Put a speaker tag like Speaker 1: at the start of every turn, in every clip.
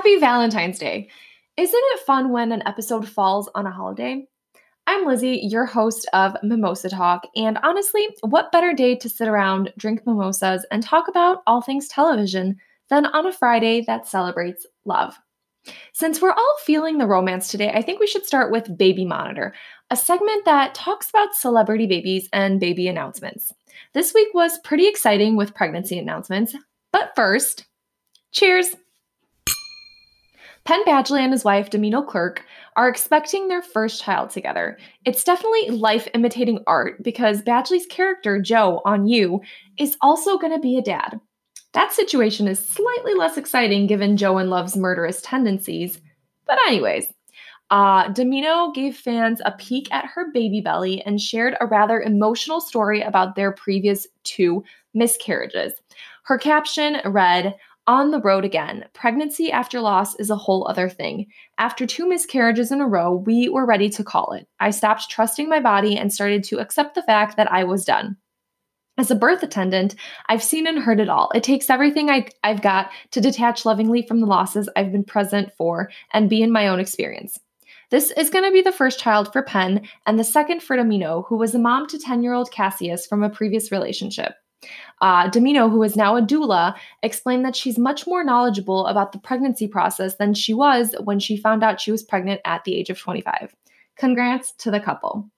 Speaker 1: Happy Valentine's Day! Isn't it fun when an episode falls on a holiday? I'm Lizzie, your host of Mimosa Talk, and honestly, what better day to sit around, drink mimosas, and talk about all things television than on a Friday that celebrates love? Since we're all feeling the romance today, I think we should start with Baby Monitor, a segment that talks about celebrity babies and baby announcements. This week was pretty exciting with pregnancy announcements, but first, cheers! Penn Badgley and his wife, Domino Kirke, are expecting their first child together. It's definitely life imitating art because Badgley's character, Joe, on You, is also going to be a dad. That situation is slightly less exciting given Joe and Love's murderous tendencies. But, anyways, uh, Domino gave fans a peek at her baby belly and shared a rather emotional story about their previous two miscarriages. Her caption read, on the road again. Pregnancy after loss is a whole other thing. After two miscarriages in a row, we were ready to call it. I stopped trusting my body and started to accept the fact that I was done. As a birth attendant, I've seen and heard it all. It takes everything I, have got to detach lovingly from the losses I've been present for and be in my own experience. This is going to be the first child for Penn and the second for Domino, who was a mom to 10 year old Cassius from a previous relationship. Uh, Domino, who is now a doula, explained that she's much more knowledgeable about the pregnancy process than she was when she found out she was pregnant at the age of 25. Congrats to the couple.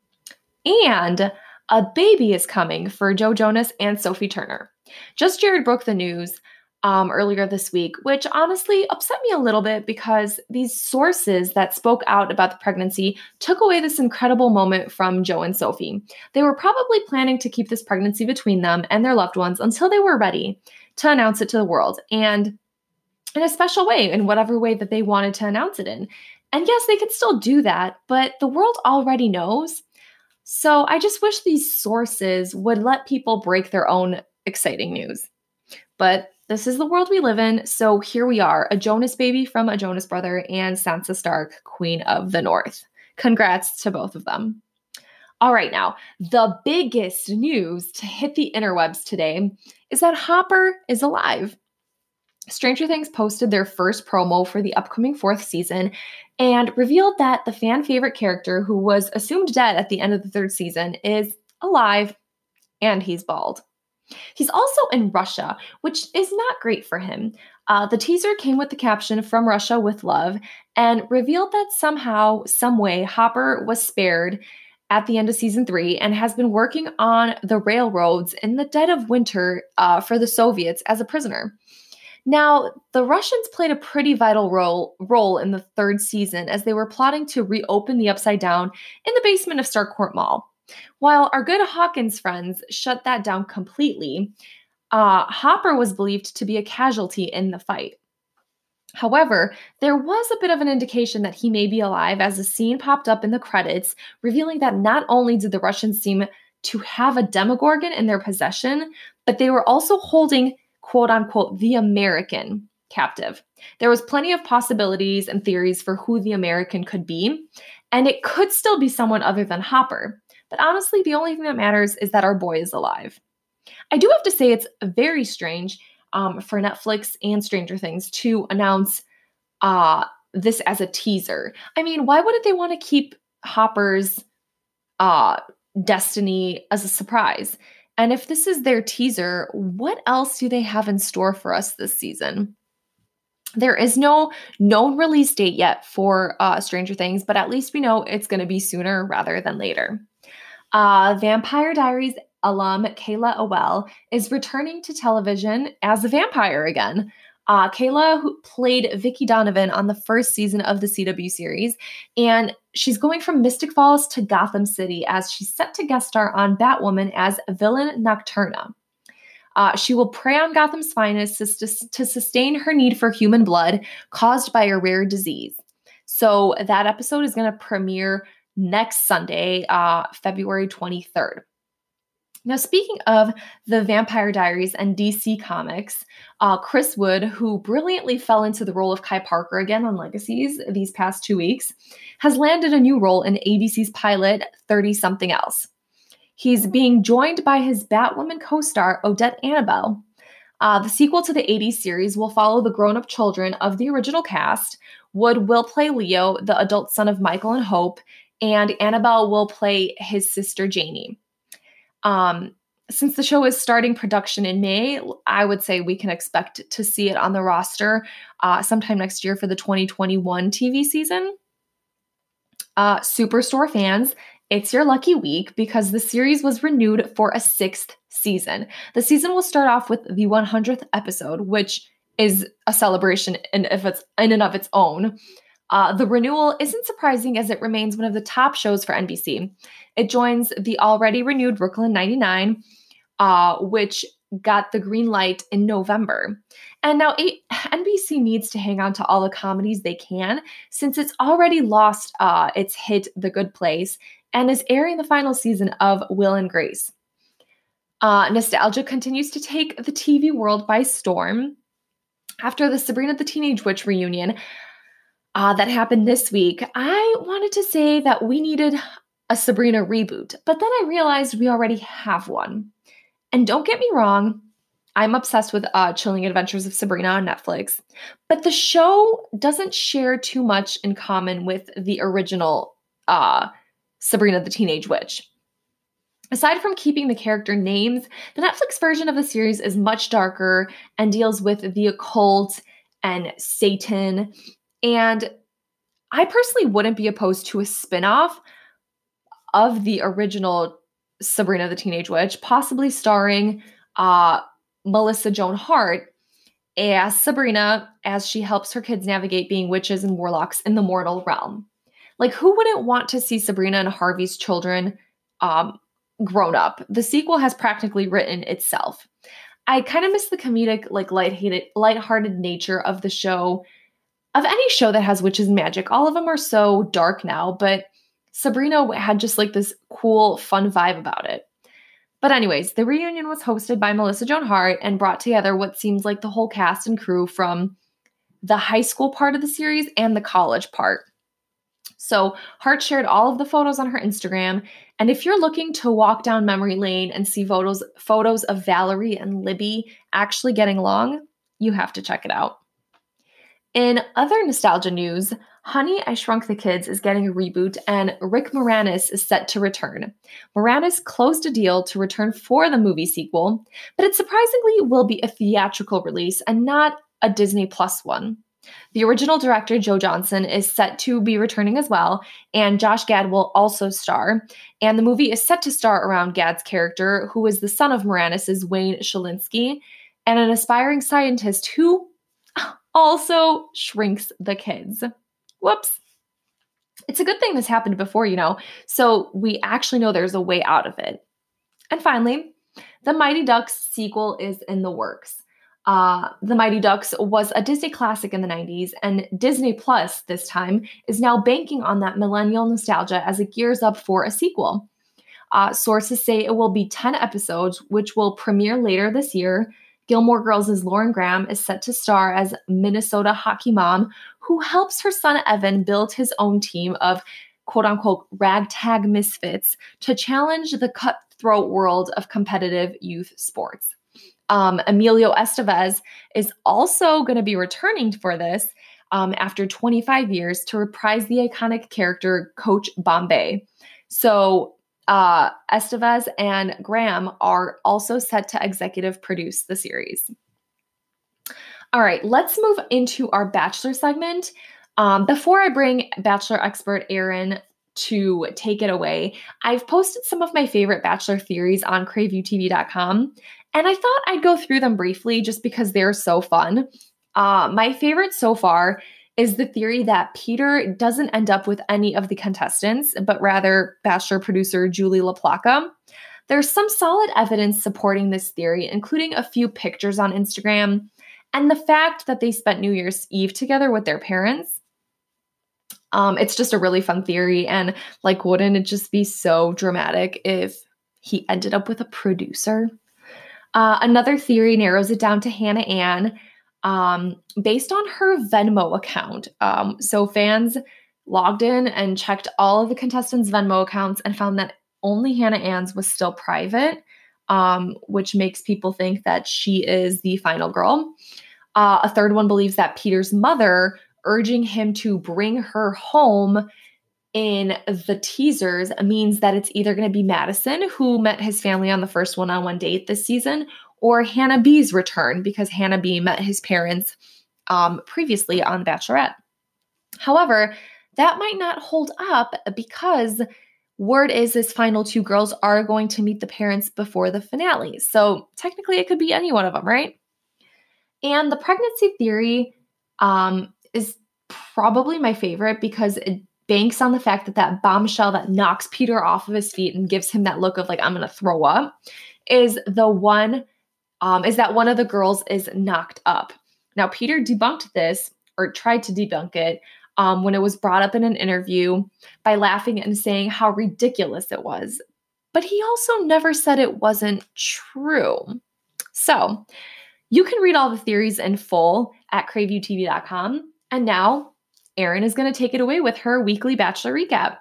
Speaker 1: And a baby is coming for Joe Jonas and Sophie Turner. Just Jared broke the news um, earlier this week, which honestly upset me a little bit because these sources that spoke out about the pregnancy took away this incredible moment from Joe and Sophie. They were probably planning to keep this pregnancy between them and their loved ones until they were ready to announce it to the world and in a special way, in whatever way that they wanted to announce it in. And yes, they could still do that, but the world already knows. So I just wish these sources would let people break their own exciting news. But this is the world we live in. So here we are, a Jonas baby from a Jonas brother and Sansa Stark, Queen of the North. Congrats to both of them. All right, now, the biggest news to hit the interwebs today is that Hopper is alive. Stranger Things posted their first promo for the upcoming fourth season and revealed that the fan favorite character, who was assumed dead at the end of the third season, is alive and he's bald. He's also in Russia, which is not great for him. Uh, the teaser came with the caption From Russia with Love and revealed that somehow, someway, Hopper was spared at the end of season three and has been working on the railroads in the dead of winter uh, for the Soviets as a prisoner. Now, the Russians played a pretty vital role, role in the third season as they were plotting to reopen the Upside Down in the basement of Starcourt Mall. While our good Hawkins friends shut that down completely, uh, Hopper was believed to be a casualty in the fight. However, there was a bit of an indication that he may be alive as a scene popped up in the credits, revealing that not only did the Russians seem to have a Demogorgon in their possession, but they were also holding, quote unquote, the American captive. There was plenty of possibilities and theories for who the American could be, and it could still be someone other than Hopper. But honestly, the only thing that matters is that our boy is alive. I do have to say it's very strange um, for Netflix and Stranger Things to announce uh, this as a teaser. I mean, why wouldn't they want to keep Hopper's uh, destiny as a surprise? And if this is their teaser, what else do they have in store for us this season? There is no known release date yet for uh, Stranger Things, but at least we know it's going to be sooner rather than later. Uh, Vampire Diaries alum Kayla Ewell is returning to television as a vampire again. Uh, Kayla who played Vicki Donovan on the first season of the CW series, and she's going from Mystic Falls to Gotham City as she's set to guest star on Batwoman as villain Nocturna. Uh, she will prey on Gotham's finest to, to, sustain her need for human blood caused by a rare disease. So that episode is going to premiere next Sunday, uh, February 23rd. Now, speaking of the Vampire Diaries and DC Comics, uh, Chris Wood, who brilliantly fell into the role of Kai Parker again on Legacies these past two weeks, has landed a new role in ABC's pilot 30 Something Else. He's being joined by his Batwoman co star, Odette Annable. Uh, the sequel to the 80s series will follow the grown up children of the original cast. Wood will play Leo, the adult son of Michael and Hope, and Annable will play his sister Janie. Um, since the show is starting production in May, I would say we can expect to see it on the roster uh, sometime next year for the 2021 TV season. Uh, Superstore fans, it's your lucky week because the series was renewed for a sixth season. The season will start off with the 100th episode, which is a celebration in, if it's, in and of its own. Uh, the renewal isn't surprising as it remains one of the top shows for NBC. It joins the already renewed Brooklyn 99, uh, which got the green light in November. And now NBC needs to hang on to all the comedies they can since it's already lost uh, its hit The Good Place and is airing the final season of Will and Grace. Uh, nostalgia continues to take the TV world by storm. After the Sabrina the Teenage Witch reunion uh, that happened this week, I wanted to say that we needed a Sabrina reboot, but then I realized we already have one. And don't get me wrong, I'm obsessed with uh, Chilling Adventures of Sabrina on Netflix, but the show doesn't share too much in common with the original uh, Sabrina the Teenage Witch. Aside from keeping the character names, the Netflix version of the series is much darker and deals with the occult and Satan. And I personally wouldn't be opposed to a spin off of the original Sabrina the Teenage Witch, possibly starring uh, Melissa Joan Hart as Sabrina as she helps her kids navigate being witches and warlocks in the mortal realm. Like, who wouldn't want to see Sabrina and Harvey's children um, grown up? The sequel has practically written itself. I kind of miss the comedic, like light-hearted, light-hearted nature of the show, of any show that has witches magic. All of them are so dark now, but Sabrina had just like this cool, fun vibe about it. But, anyways, the reunion was hosted by Melissa Joan Hart and brought together what seems like the whole cast and crew from the high school part of the series and the college part. So, Hart shared all of the photos on her Instagram. And if you're looking to walk down memory lane and see photos, photos of Valerie and Libby actually getting along, you have to check it out. In other nostalgia news, Honey, I Shrunk the Kids is getting a reboot, and Rick Moranis is set to return. Moranis closed a deal to return for the movie sequel, but it surprisingly will be a theatrical release and not a Disney Plus one. The original director, Joe Johnston, is set to be returning as well, and Josh Gad will also star. And the movie is set to star around Gad's character, who is the son of Moranis' Wayne Szalinski, and an aspiring scientist who also shrinks the kids. Whoops. It's a good thing this happened before, you know, so we actually know there's a way out of it. And finally, the Mighty Ducks sequel is in the works. Uh, the Mighty Ducks was a Disney classic in the 90s, and Disney Plus this time is now banking on that millennial nostalgia as it gears up for a sequel. Uh, sources say it will be 10 episodes, which will premiere later this year. Gilmore Girls' Lauren Graham is set to star as Minnesota hockey mom who helps her son Evan build his own team of quote unquote ragtag misfits to challenge the cutthroat world of competitive youth sports. Um, Emilio Estevez is also going to be returning for this um, after 25 years to reprise the iconic character Coach Bombay. So uh, Estevez and Graham are also set to executive produce the series. All right, let's move into our Bachelor segment. Um, before I bring Bachelor expert Erin to take it away, I've posted some of my favorite Bachelor theories on craveutv.com, and I thought I'd go through them briefly just because they're so fun. Uh, my favorite so far is the theory that Peter doesn't end up with any of the contestants, but rather Bachelor producer Julie LaPlaca. There's some solid evidence supporting this theory, including a few pictures on Instagram and the fact that they spent New Year's Eve together with their parents. Um, it's just a really fun theory. And like, wouldn't it just be so dramatic if he ended up with a producer? Uh, another theory narrows it down to Hannah Ann um, based on her Venmo account. Um, so fans logged in and checked all of the contestants' Venmo accounts and found that only Hannah Ann's was still private. um, which makes people think that she is the final girl. Uh, a third one believes that Peter's mother urging him to bring her home in the teasers means that it's either going to be Madison, who met his family on the first one on one date this season, or Hannah B's return because Hannah B met his parents um, previously on Bachelorette. However, that might not hold up because word is this final two girls are going to meet the parents before the finale. So technically, it could be any one of them, right? And the pregnancy theory um, is probably my favorite because it banks on the fact that that bombshell that knocks Peter off of his feet and gives him that look of like, I'm going to throw up is the one, um, is that one of the girls is knocked up. Now, Peter debunked this or tried to debunk it um, when it was brought up in an interview by laughing and saying how ridiculous it was. But he also never said it wasn't true. So you can read all the theories in full at craveutv.com. And now Erin is going to take it away with her weekly Bachelor recap.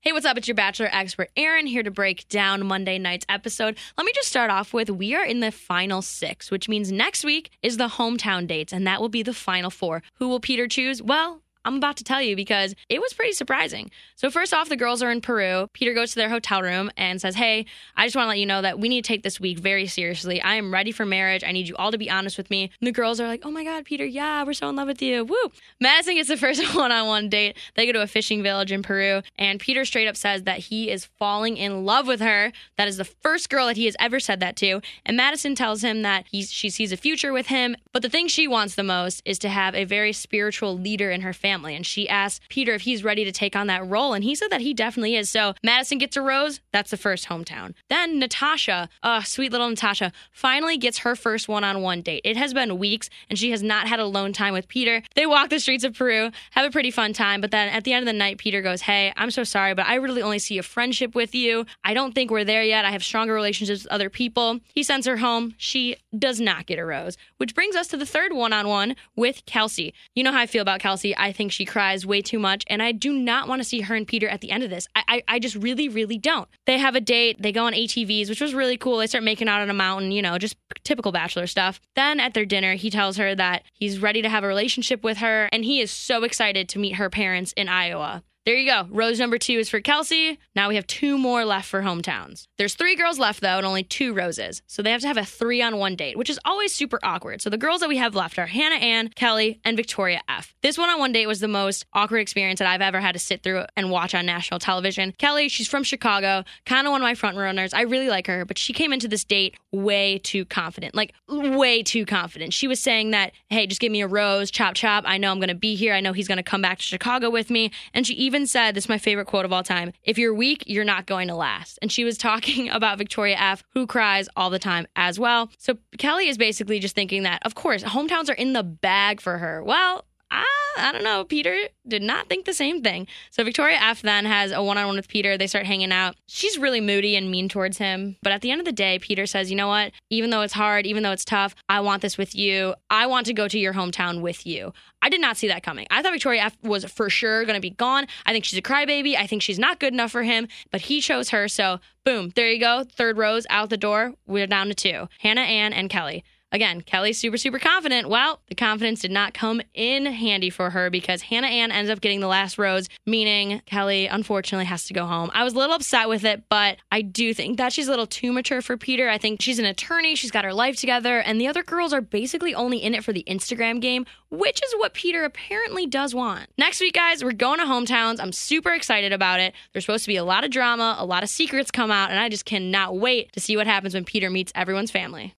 Speaker 2: Hey, what's up? It's your Bachelor expert, Erin, here to break down Monday night's episode. Let me just start off with we are in the final six, which means next week is the hometown dates, and that will be the final four. Who will Peter choose? Well, I'm about to tell you because it was pretty surprising. So, first off, the girls are in Peru. Peter goes to their hotel room and says, Hey, I just want to let you know that we need to take this week very seriously. I am ready for marriage. I need you all to be honest with me. And the girls are like, Oh my God, Peter, yeah, we're so in love with you. Woo. Madison gets the first one on one date. They go to a fishing village in Peru, and Peter straight up says that he is falling in love with her. That is the first girl that he has ever said that to. And Madison tells him that he, she sees a future with him. But the thing she wants the most is to have a very spiritual leader in her family family. And she asked Peter if he's ready to take on that role. And he said that he definitely is. So Madison gets a rose. That's the first hometown. Then Natasha, oh, sweet little Natasha, finally gets her first one on one date. It has been weeks and she has not had a alone time with Peter. They walk the streets of Peru, have a pretty fun time. But then at the end of the night, Peter goes, Hey, I'm so sorry, but I really only see a friendship with you. I don't think we're there yet. I have stronger relationships with other people. He sends her home. She does not get a rose, which brings us to the third one on one with Kelsey. You know how I feel about Kelsey. I think think she cries way too much, and I do not want to see her and Peter at the end of this. I, I, I just really, really don't. They have a date, they go on ATVs, which was really cool. They start making out on a mountain, you know, just typical bachelor stuff. Then at their dinner, he tells her that he's ready to have a relationship with her, and he is so excited to meet her parents in Iowa. There you go. Rose number two is for Kelsey. Now we have two more left for hometowns. There's three girls left, though, and only two roses. So they have to have a three on one date, which is always super awkward. So the girls that we have left are Hannah Ann, Kelly, and Victoria F. This one on one date was the most awkward experience that I've ever had to sit through and watch on national television. Kelly, she's from Chicago, kind of one of my front runners. I really like her, but she came into this date way too confident. Like, way too confident. She was saying that, hey, just give me a rose, chop, chop. I know I'm going to be here. I know he's going to come back to Chicago with me. And she even said, this is my favorite quote of all time if you're weak, you're not going to last. And she was talking about Victoria F., who cries all the time as well. So Kelly is basically just thinking that, of course, hometowns are in the bag for her. Well, I, I don't know. Peter did not think the same thing. So Victoria F then has a one on one with Peter. They start hanging out. She's really moody and mean towards him. But at the end of the day, Peter says, you know what? Even though it's hard, even though it's tough, I want this with you. I want to go to your hometown with you. I did not see that coming. I thought Victoria F was for sure going to be gone. I think she's a crybaby. I think she's not good enough for him, but he chose her. So boom, there you go. Third rose out the door. We're down to two Hannah, Ann, and Kelly. Again, Kelly's super, super confident. Well, the confidence did not come in handy for her because Hannah Ann ends up getting the last rose, meaning Kelly unfortunately has to go home. I was a little upset with it, but I do think that she's a little too mature for Peter. I think she's an attorney, she's got her life together, and the other girls are basically only in it for the Instagram game, which is what Peter apparently does want. Next week, guys, we're going to hometowns. I'm super excited about it. There's supposed to be a lot of drama, a lot of secrets come out, and I just cannot wait to see what happens when Peter meets everyone's family.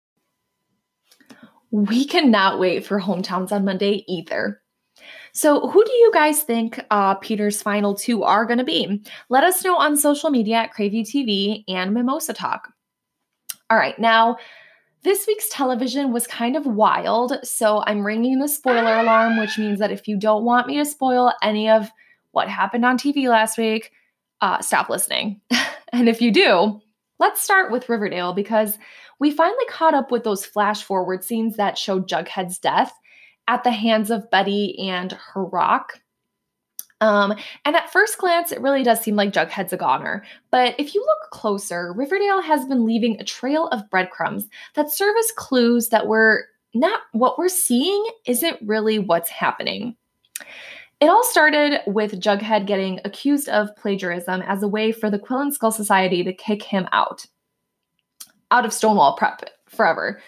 Speaker 1: We cannot wait for hometowns on Monday either. So, who do you guys think uh, Peter's final two are going to be? Let us know on social media at Cravey TV and Mimosa Talk. All right, now this week's television was kind of wild, so I'm ringing the spoiler alarm, which means that if you don't want me to spoil any of what happened on TV last week, uh, stop listening. and if you do, let's start with Riverdale because we finally caught up with those flash forward scenes that show Jughead's death at the hands of Betty and her rock. Um, and at first glance, it really does seem like Jughead's a goner. But if you look closer, Riverdale has been leaving a trail of breadcrumbs that serve as clues that we're not what we're seeing isn't really what's happening. It all started with Jughead getting accused of plagiarism as a way for the Quill and Skull Society to kick him out, out of Stonewall Prep forever.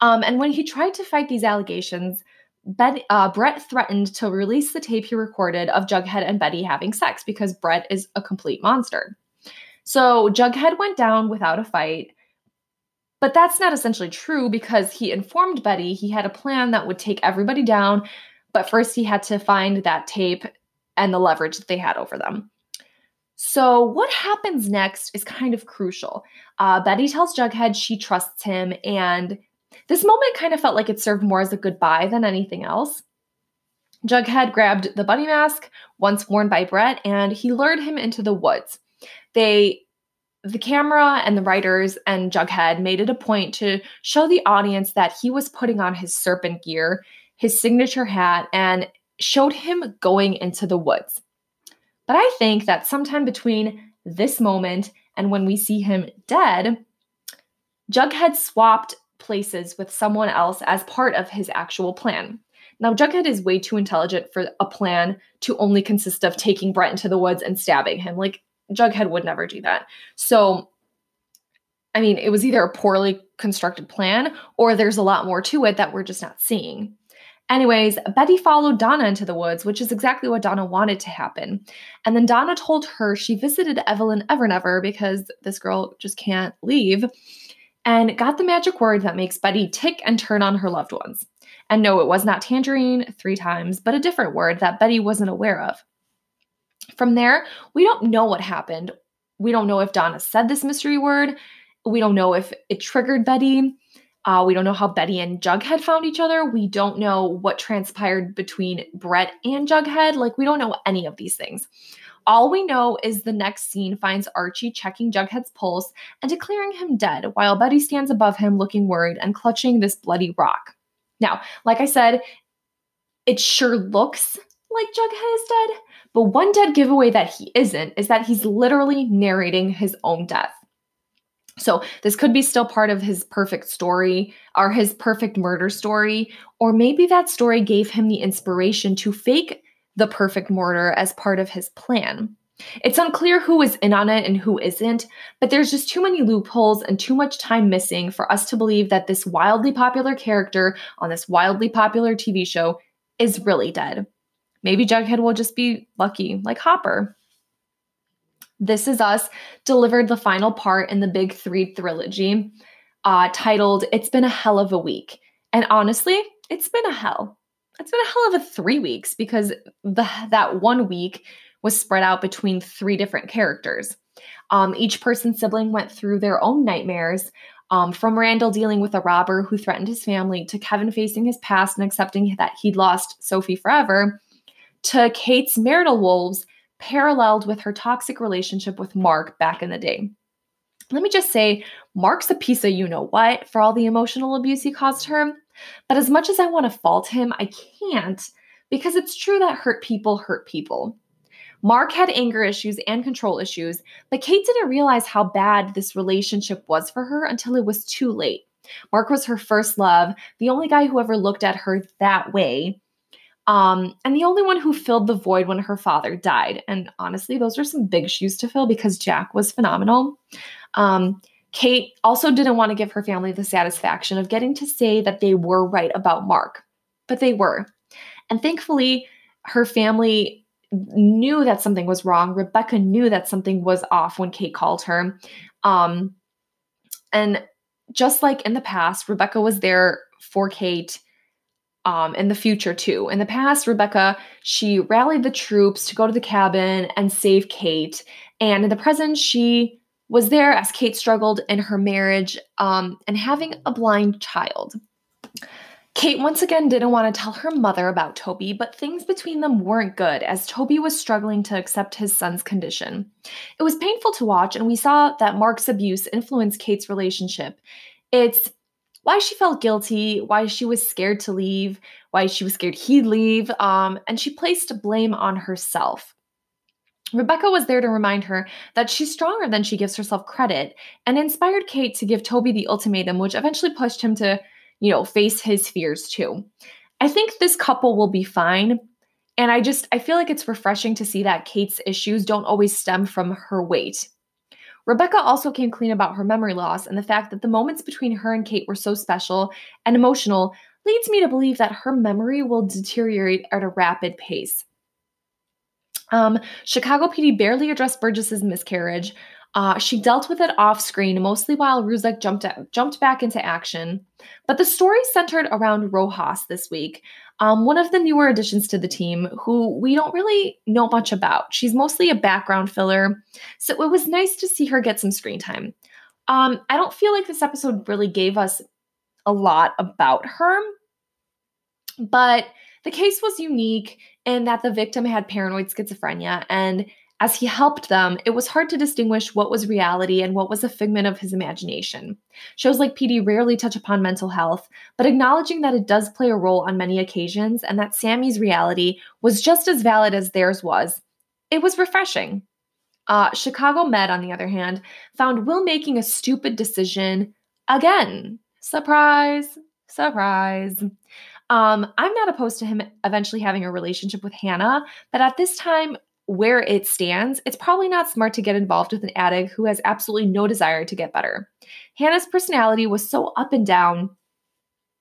Speaker 1: Um, and when he tried to fight these allegations, uh, Brett threatened to release the tape he recorded of Jughead and Betty having sex because Brett is a complete monster. So Jughead went down without a fight. But that's not essentially true because he informed Betty he had a plan that would take everybody down but first, he had to find that tape and the leverage that they had over them. So, what happens next is kind of crucial. Uh, Betty tells Jughead she trusts him, and this moment kind of felt like it served more as a goodbye than anything else. Jughead grabbed the bunny mask, once worn by Brett, and he lured him into the woods. They the camera and the writers and Jughead made it a point to show the audience that he was putting on his serpent gear his signature hat, and showed him going into the woods. But I think that sometime between this moment and when we see him dead, Jughead swapped places with someone else as part of his actual plan. Now, Jughead is way too intelligent for a plan to only consist of taking Brett into the woods and stabbing him. Like, Jughead would never do that. So, I mean, it was either a poorly constructed plan or there's a lot more to it that we're just not seeing. Anyways, Betty followed Donna into the woods, which is exactly what Donna wanted to happen. And then Donna told her she visited Evelyn Evernever because this girl just can't leave and got the magic word that makes Betty tick and turn on her loved ones. And no, it was not tangerine three times, but a different word that Betty wasn't aware of. From there, we don't know what happened. We don't know if Donna said this mystery word. We don't know if it triggered Betty. Uh, we don't know how Betty and Jughead found each other. We don't know what transpired between Brett and Jughead. Like, we don't know any of these things. All we know is the next scene finds Archie checking Jughead's pulse and declaring him dead, while Betty stands above him looking worried and clutching this bloody rock. Now, like I said, it sure looks like Jughead is dead, but one dead giveaway that he isn't is that he's literally narrating his own death. So, this could be still part of his perfect story or his perfect murder story, or maybe that story gave him the inspiration to fake the perfect murder as part of his plan. It's unclear who is in on it and who isn't, but there's just too many loopholes and too much time missing for us to believe that this wildly popular character on this wildly popular TV show is really dead. Maybe Jughead will just be lucky, like Hopper. This Is Us delivered the final part in the Big Three trilogy, uh, titled It's Been a Hell of a Week. And honestly, it's been a hell. It's been a hell of a three weeks because the, that one week was spread out between three different characters. Um, each person's sibling went through their own nightmares, um, from Randall dealing with a robber who threatened his family, to Kevin facing his past and accepting that he'd lost Sophie forever, to Kate's marital wolves paralleled with her toxic relationship with Mark back in the day. Let me just say, Mark's a piece of you know what for all the emotional abuse he caused her. But as much as I want to fault him, I can't because it's true that hurt people hurt people. Mark had anger issues and control issues, but Kate didn't realize how bad this relationship was for her until it was too late. Mark was her first love, the only guy who ever looked at her that way, um, and the only one who filled the void when her father died. And honestly, those are some big shoes to fill because Jack was phenomenal. Um, Kate also didn't want to give her family the satisfaction of getting to say that they were right about Mark, but they were. And thankfully, her family knew that something was wrong. Rebecca knew that something was off when Kate called her. Um, and just like in the past, Rebecca was there for Kate um, in the future too. In the past, Rebecca she rallied the troops to go to the cabin and save Kate, and in the present, she was there as Kate struggled in her marriage um, and having a blind child. Kate once again didn't want to tell her mother about Toby, but things between them weren't good as Toby was struggling to accept his son's condition. It was painful to watch, and we saw that Mark's abuse influenced Kate's relationship. It's why she felt guilty, why she was scared to leave, why she was scared he'd leave, um, and she placed blame on herself. Rebecca was there to remind her that she's stronger than she gives herself credit and inspired Kate to give Toby the ultimatum, which eventually pushed him to, you know, face his fears too. I think this couple will be fine. And I just, I feel like it's refreshing to see that Kate's issues don't always stem from her weight. Rebecca also came clean about her memory loss and the fact that the moments between her and Kate were so special and emotional leads me to believe that her memory will deteriorate at a rapid pace. Um, Chicago PD barely addressed Burgess's miscarriage. Uh, she dealt with it off screen, mostly while Ruzek jumped jumped back into action. But the story centered around Rojas this week, um, one of the newer additions to the team, who we don't really know much about. She's mostly a background filler, so it was nice to see her get some screen time. Um, I don't feel like this episode really gave us a lot about her, but the case was unique in that the victim had paranoid schizophrenia and as he helped them, it was hard to distinguish what was reality and what was a figment of his imagination. Shows like PD rarely touch upon mental health, but acknowledging that it does play a role on many occasions and that Sammy's reality was just as valid as theirs was, it was refreshing. Uh, Chicago Med, on the other hand, found Will making a stupid decision again. Surprise, surprise. Um, I'm not opposed to him eventually having a relationship with Hannah, but at this time, where it stands, it's probably not smart to get involved with an addict who has absolutely no desire to get better. Hannah's personality was so up and down,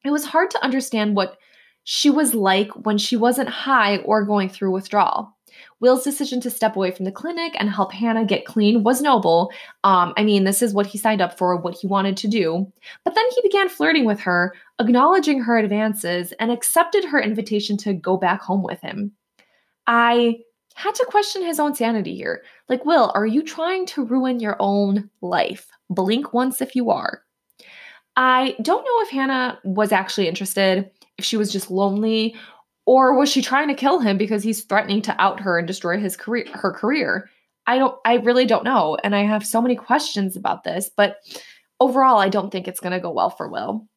Speaker 1: it was hard to understand what she was like when she wasn't high or going through withdrawal. Will's decision to step away from the clinic and help Hannah get clean was noble. Um, I mean, this is what he signed up for, what he wanted to do. But then he began flirting with her, acknowledging her advances, and accepted her invitation to go back home with him. I had to question his own sanity here. Like, Will, are you trying to ruin your own life? Blink once if you are. I don't know if Hannah was actually interested, if she was just lonely, or was she trying to kill him because he's threatening to out her and destroy his career her career? I don't I really don't know and I have so many questions about this, but overall I don't think it's going to go well for Will.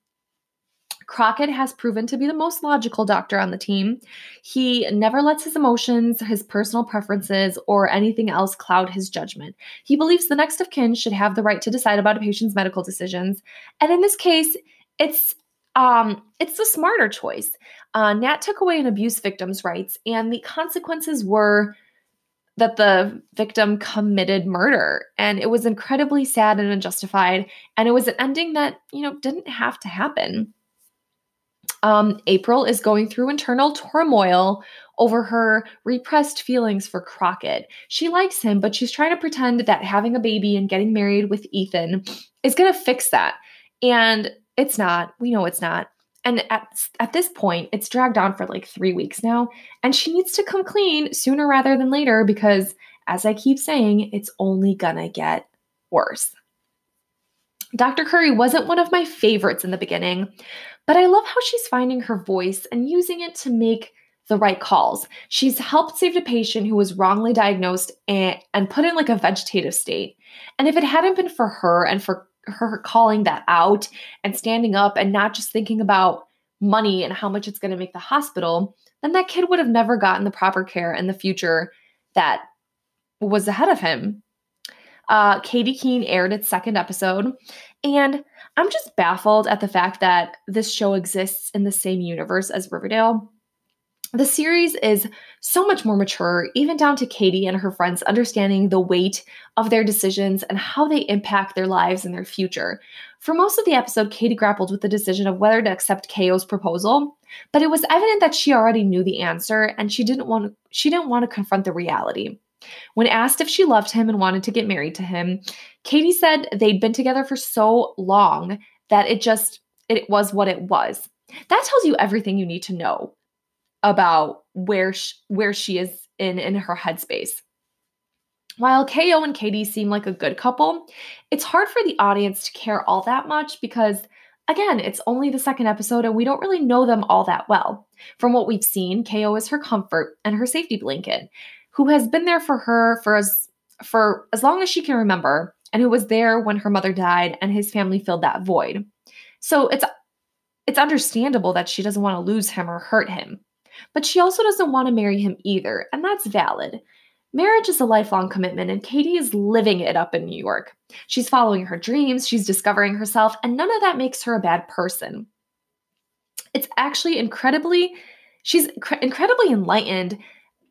Speaker 1: Crockett has proven to be the most logical doctor on the team. He never lets his emotions, his personal preferences, or anything else cloud his judgment. He believes the next of kin should have the right to decide about a patient's medical decisions. And in this case, it's um, it's the smarter choice. Uh, Nat took away an abuse victim's rights, and the consequences were that the victim committed murder. And it was incredibly sad and unjustified. And it was an ending that, you know, didn't have to happen. Um, April is going through internal turmoil over her repressed feelings for Crockett. She likes him, but she's trying to pretend that having a baby and getting married with Ethan is going to fix that. And it's not. We know it's not. And at, at this point, it's dragged on for like three weeks now. And she needs to come clean sooner rather than later because, as I keep saying, it's only gonna get worse. Dr. Curry wasn't one of my favorites in the beginning, but I love how she's finding her voice and using it to make the right calls. She's helped save a patient who was wrongly diagnosed and, and put in like a vegetative state. And if it hadn't been for her and for her calling that out and standing up and not just thinking about money and how much it's going to make the hospital, then that kid would have never gotten the proper care in the future that was ahead of him. Uh, Katy Keene aired its second episode, and I'm just baffled at the fact that this show exists in the same universe as Riverdale. The series is so much more mature, even down to Katy and her friends understanding the weight of their decisions and how they impact their lives and their future. For most of the episode, Katy grappled with the decision of whether to accept KO's proposal, but it was evident that she already knew the answer and she didn't want she didn't want to confront the reality. When asked if she loved him and wanted to get married to him, Katy said they'd been together for so long that it just it was what it was. That tells you everything you need to know about where she, where she is in in her headspace. While KO and Katy seem like a good couple, it's hard for the audience to care all that much because again, it's only the second episode and we don't really know them all that well. From what we've seen, KO is her comfort and her safety blanket who has been there for her for as for as long as she can remember and who was there when her mother died and his family filled that void. So it's it's understandable that she doesn't want to lose him or hurt him. But she also doesn't want to marry him either, and that's valid. Marriage is a lifelong commitment, and Katy is living it up in New York. She's following her dreams, she's discovering herself, and none of that makes her a bad person. It's actually incredibly, she's incredibly enlightened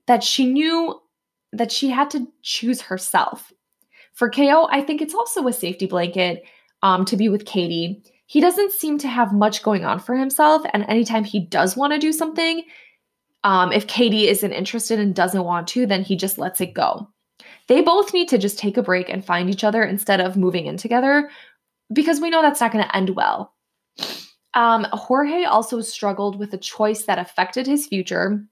Speaker 1: that she knew that she had to choose herself. For KO, I think it's also a safety blanket um, to be with Katy. He doesn't seem to have much going on for himself, and anytime he does want to do something, um, if Katy isn't interested and doesn't want to, then he just lets it go. They both need to just take a break and find each other instead of moving in together because we know that's not going to end well. Um, Jorge also struggled with a choice that affected his future.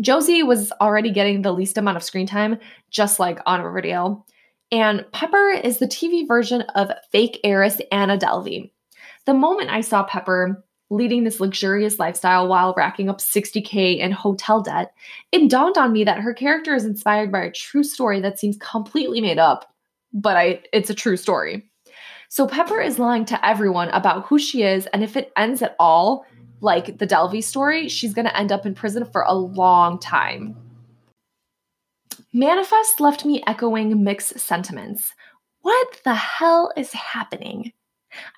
Speaker 1: Josie was already getting the least amount of screen time, just like on Riverdale. And Pepper is the TV version of fake heiress Anna Delvey. The moment I saw Pepper, leading this luxurious lifestyle while racking up 60K in hotel debt, it dawned on me that her character is inspired by a true story that seems completely made up, but I, it's a true story. So Pepper is lying to everyone about who she is, and if it ends at all, like the Delvey story, she's gonna end up in prison for a long time. Manifest left me echoing mixed sentiments. What the hell is happening?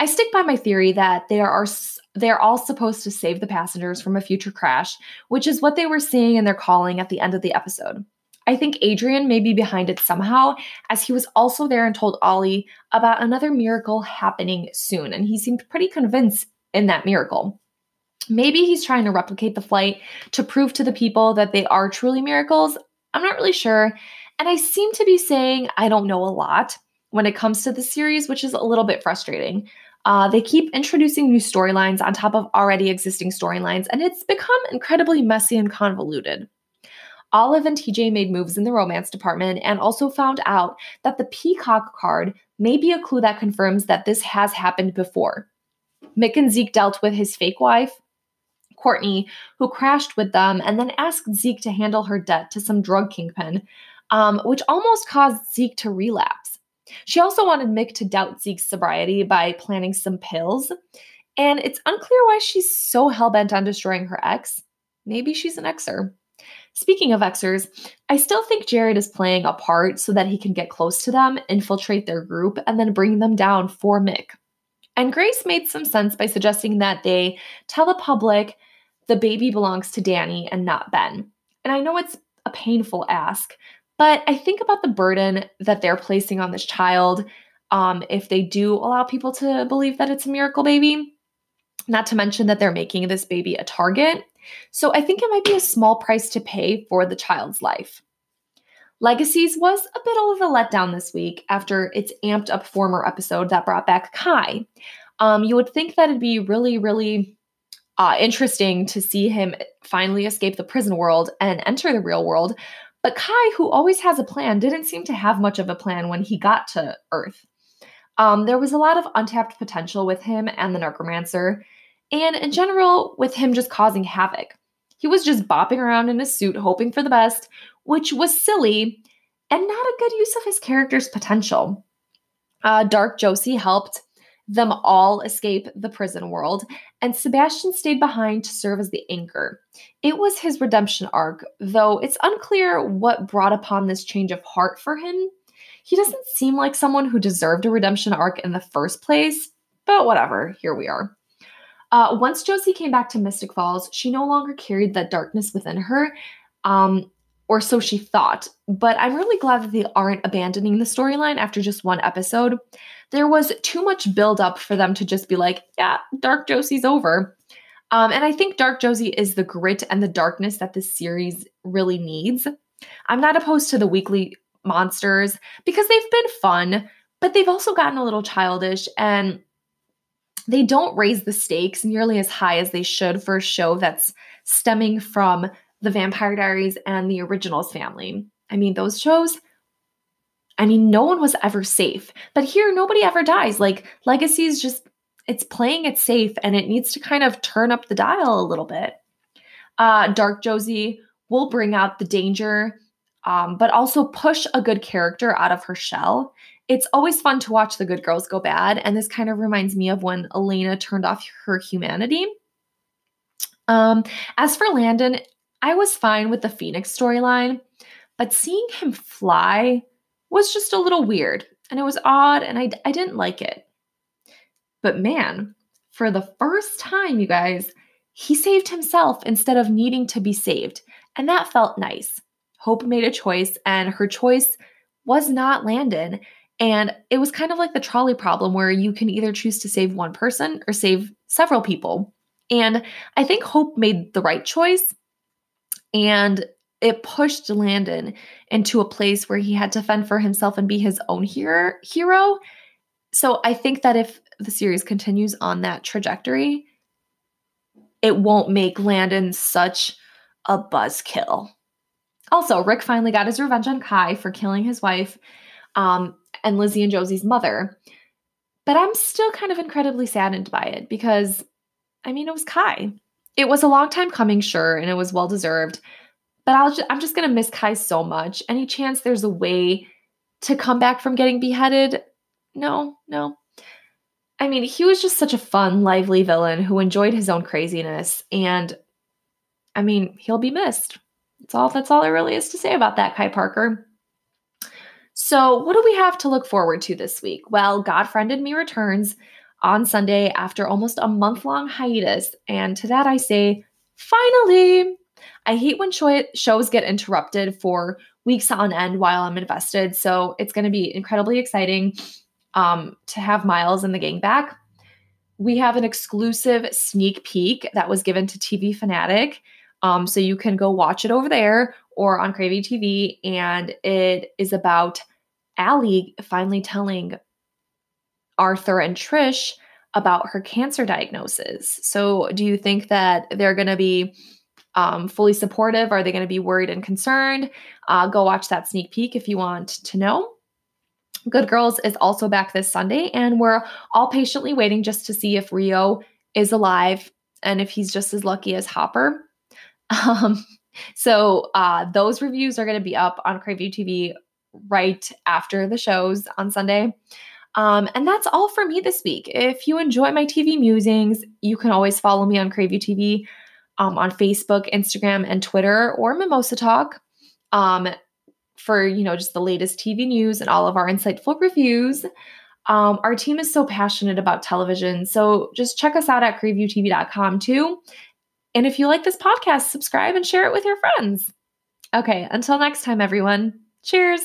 Speaker 1: I stick by my theory that they are they're all supposed to save the passengers from a future crash, which is what they were seeing in their calling at the end of the episode. I think Adrian may be behind it somehow, as he was also there and told Ollie about another miracle happening soon, and he seemed pretty convinced in that miracle. Maybe he's trying to replicate the flight to prove to the people that they are truly miracles. I'm not really sure. And I seem to be saying I don't know a lot when it comes to the series, which is a little bit frustrating. Uh, they keep introducing new storylines on top of already existing storylines, and it's become incredibly messy and convoluted. Olive and TJ made moves in the romance department and also found out that the Peacock card may be a clue that confirms that this has happened before. Mick and Zeke dealt with his fake wife, Courtney, who crashed with them and then asked Zeke to handle her debt to some drug kingpin, um, which almost caused Zeke to relapse. She also wanted Mick to doubt Zeke's sobriety by planting some pills. And it's unclear why she's so hell bent on destroying her ex. Maybe she's an exer. Speaking of exers, I still think Jared is playing a part so that he can get close to them, infiltrate their group, and then bring them down for Mick. And Grace made some sense by suggesting that they tell the public the baby belongs to Danny and not Ben. And I know it's a painful ask, but I think about the burden that they're placing on this child um, if they do allow people to believe that it's a miracle baby. Not to mention that they're making this baby a target. So I think it might be a small price to pay for the child's life. Legacies was a bit of a letdown this week after its amped up former episode that brought back Kai. Um, you would think that it'd be really, really uh, interesting to see him finally escape the prison world and enter the real world, but Kai, who always has a plan, didn't seem to have much of a plan when he got to Earth. Um, there was a lot of untapped potential with him and the Necromancer, and in general, with him just causing havoc. He was just bopping around in his suit, hoping for the best, which was silly and not a good use of his character's potential. Uh, Dark Josie helped them all escape the prison world, and Sebastian stayed behind to serve as the anchor. It was his redemption arc, though it's unclear what brought upon this change of heart for him. He doesn't seem like someone who deserved a redemption arc in the first place, but whatever, here we are. Uh, once Josie came back to Mystic Falls, she no longer carried that darkness within her, um, or so she thought. But I'm really glad that they aren't abandoning the storyline after just one episode there was too much buildup for them to just be like, yeah, Dark Josie's over. Um, and I think Dark Josie is the grit and the darkness that this series really needs. I'm not opposed to the weekly monsters because they've been fun, but they've also gotten a little childish and they don't raise the stakes nearly as high as they should for a show that's stemming from the Vampire Diaries and the Originals family. I mean, those shows I mean, no one was ever safe. But here, nobody ever dies. Like, Legacy is just, it's playing it safe and it needs to kind of turn up the dial a little bit. Uh, Dark Josie will bring out the danger, um, but also push a good character out of her shell. It's always fun to watch the good girls go bad, and this kind of reminds me of when Elena turned off her humanity. Um, as for Landon, I was fine with the Phoenix storyline, but seeing him fly was just a little weird, and it was odd, and I, I didn't like it. But man, for the first time, you guys, he saved himself instead of needing to be saved, and that felt nice. Hope made a choice, and her choice was not Landon. And it was kind of like the trolley problem where you can either choose to save one person or save several people. And I think Hope made the right choice. And it pushed Landon into a place where he had to fend for himself and be his own hero. hero. So I think that if the series continues on that trajectory, it won't make Landon such a buzzkill. Also, Ric finally got his revenge on Kai for killing his wife um, and Lizzie and Josie's mother. But I'm still kind of incredibly saddened by it because, I mean, it was Kai. It was a long time coming, sure, and it was well deserved. But I'll just, I'm just going to miss Kai so much. Any chance there's a way to come back from getting beheaded? No, no. I mean, he was just such a fun, lively villain who enjoyed his own craziness. And I mean, he'll be missed. That's all that's all there really is to say about that, Kai Parker. So, what do we have to look forward to this week? Well, God Friended Me returns on Sunday after almost a month long hiatus. And to that I say, finally! I hate when shows get interrupted for weeks on end while I'm invested. So, it's going to be incredibly exciting um, to have Miles and the gang back. We have an exclusive sneak peek that was given to TV Fanatic um, so you can go watch it over there or on CraveYouTV. And it is about Ali finally telling Arthur and Trish about her cancer diagnosis. So do you think that they're going to be um, fully supportive? Are they going to be worried and concerned? Uh, go watch that sneak peek if you want to know. Good Girls is also back this Sunday, and we're all patiently waiting just to see if Rio is alive and if he's just as lucky as Hopper. Um, so uh, those reviews are going to be up on CraveYouTV right after the shows on Sunday. Um, and that's all for me this week. If you enjoy my TV musings, you can always follow me on CraveYouTV um, on Facebook, Instagram, and Twitter, or Mimosa Talk um, for you know just the latest TV news and all of our insightful reviews. Um, our team is so passionate about television, so just check us out at CraveYouTV.com too. And if you like this podcast, subscribe and share it with your friends. Okay, until next time, everyone. Cheers.